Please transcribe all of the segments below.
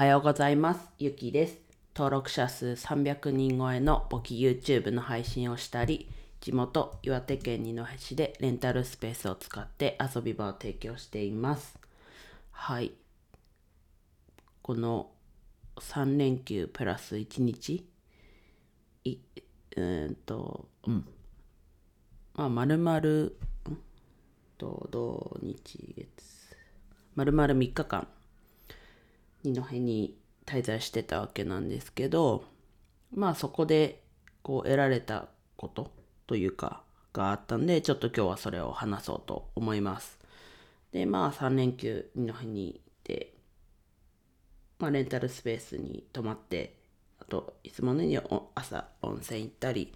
はようございます。ゆきです。登録者数300人超えの簿記 YouTube の配信をしたり、地元岩手県二戸市でレンタルスペースを使って遊び場を提供しています。はい。この3連休プラス1日、い、うーんと、うん。まあ、まるまる、ん？と、土日月、まるまる3日間、二戸に滞在してたわけなんですけど、まあそこでこう得られたことというかがあったんで、ちょっと今日はそれを話そうと思います。で、まあ3連休二戸に行って、まあレンタルスペースに泊まって、あといつものように朝温泉行ったり、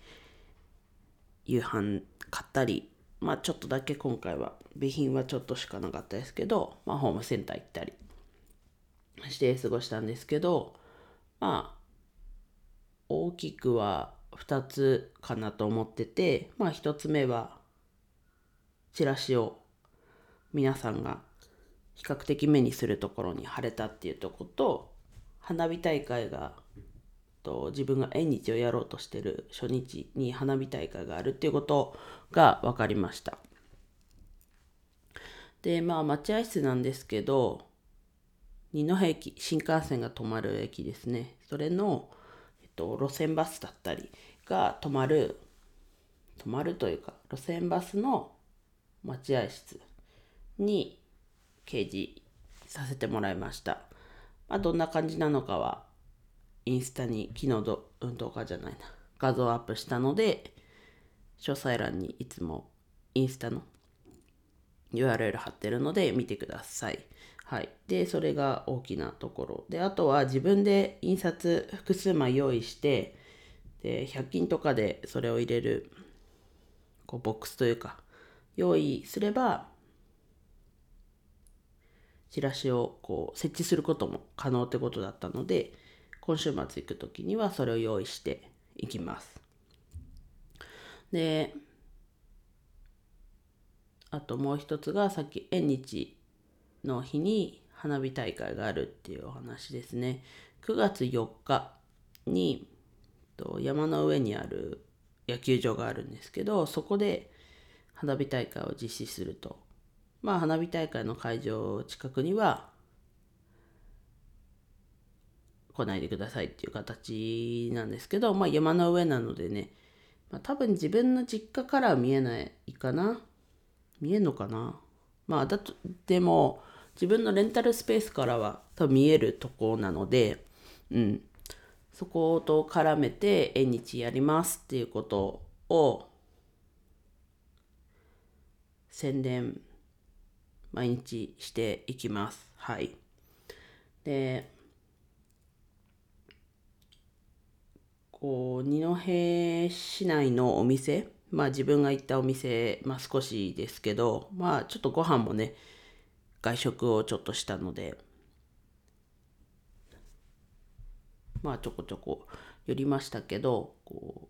夕飯買ったり、まあちょっとだけ今回は備品はちょっとしかなかったですけど、まあホームセンター行ったりして過ごしたんですけどまあ大きくは2つかなと思っててまあ1つ目はチラシを皆さんが比較的目にするところに貼れたっていうとこと花火大会がと自分が縁日をやろうとしてる初日に花火大会があるっていうことが分かりました。でまあ待合室なんですけど二戸駅新幹線が止まる駅ですね。それの、えっと、路線バスだったりが止まる止まるというか路線バスの待合室に掲示させてもらいました、まあ、どんな感じなのかはインスタに昨日ど、うん、動画じゃないな。画像アップしたので詳細欄にいつもインスタの URL 貼ってるので見てください。はい。で、それが大きなところ。で、あとは自分で印刷複数枚用意して、で、100均とかでそれを入れる、こう、ボックスというか、用意すれば、チラシをこう設置することも可能ってことだったので、今週末行くときにはそれを用意していきます。で、あともう一つがさっき縁日の日に花火大会があるっていうお話ですね。9月4日に山の上にある野球場があるんですけど、そこで花火大会を実施すると。まあ花火大会の会場近くには来ないでくださいっていう形なんですけど、まあ山の上なのでね、まあ、多分自分の実家からは見えないかな。見えんのかなまあだとでも自分のレンタルスペースからは多分見えるとこなのでうん。そこと絡めて縁日やりますっていうことを宣伝毎日していきます。はい。でこう二戸市内のお店まあ自分が行ったお店、まあ少しですけど、まあちょっとご飯もね、外食をちょっとしたので、まあちょこちょこ寄りましたけど、こ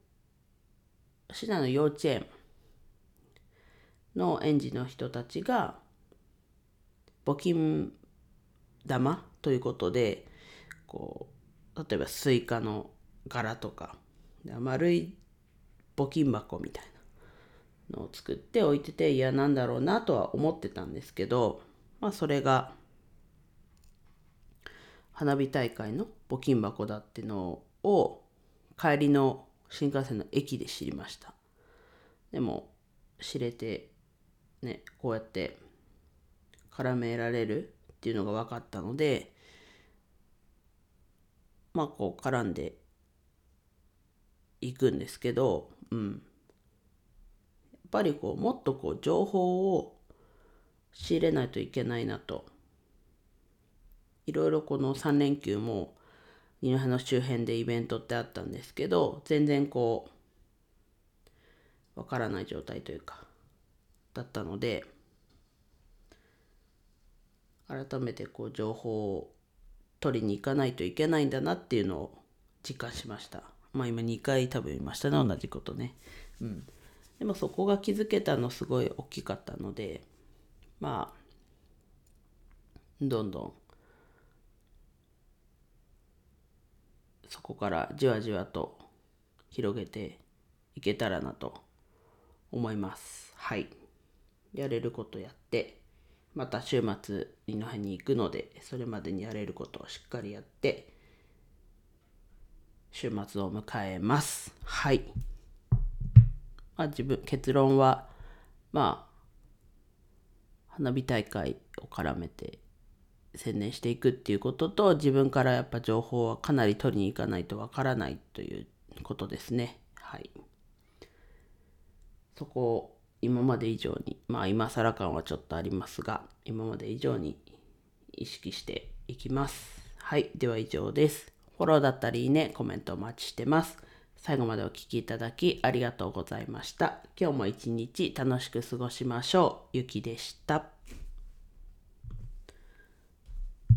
う、市内の幼稚園の園児の人たちが、募金玉ということで、こう、例えばスイカの柄とか、丸い募金箱みたいな。のを作って置いてていやなんだろうなとは思ってたんですけどまあそれが花火大会の募金箱だってのを帰りの新幹線の駅で知りました。でも知れてねこうやって絡められるっていうのが分かったのでまあこう絡んでいくんですけどうん。やっぱりこうもっとこう情報を仕入れないといけないなと。いろいろこの3連休も二戸の周辺でイベントってあったんですけど全然こうわからない状態というかだったので改めてこう情報を取りに行かないといけないんだなっていうのを実感しました。まあ今2回多分言いましたね同じことね。うん。でもそこが気づけたのすごい大きかったのでまあどんどんそこからじわじわと広げていけたらなと思います。はい。やれることやってまた週末二戸に行くのでそれまでにやれることをしっかりやって週末を迎えます。はい。まあ自分結論はまあ花火大会を絡めて宣伝していくっていうことと自分からやっぱ情報はかなり取りに行かないとわからないということですね。はい。そこを今まで以上にまあ今更感はちょっとありますが今まで以上に意識していきます。はい。では以上です。フォローだったりいいねコメントお待ちしてます。最後までお聴きいただきありがとうございました。今日も一日楽しく過ごしましょう。ゆきでした。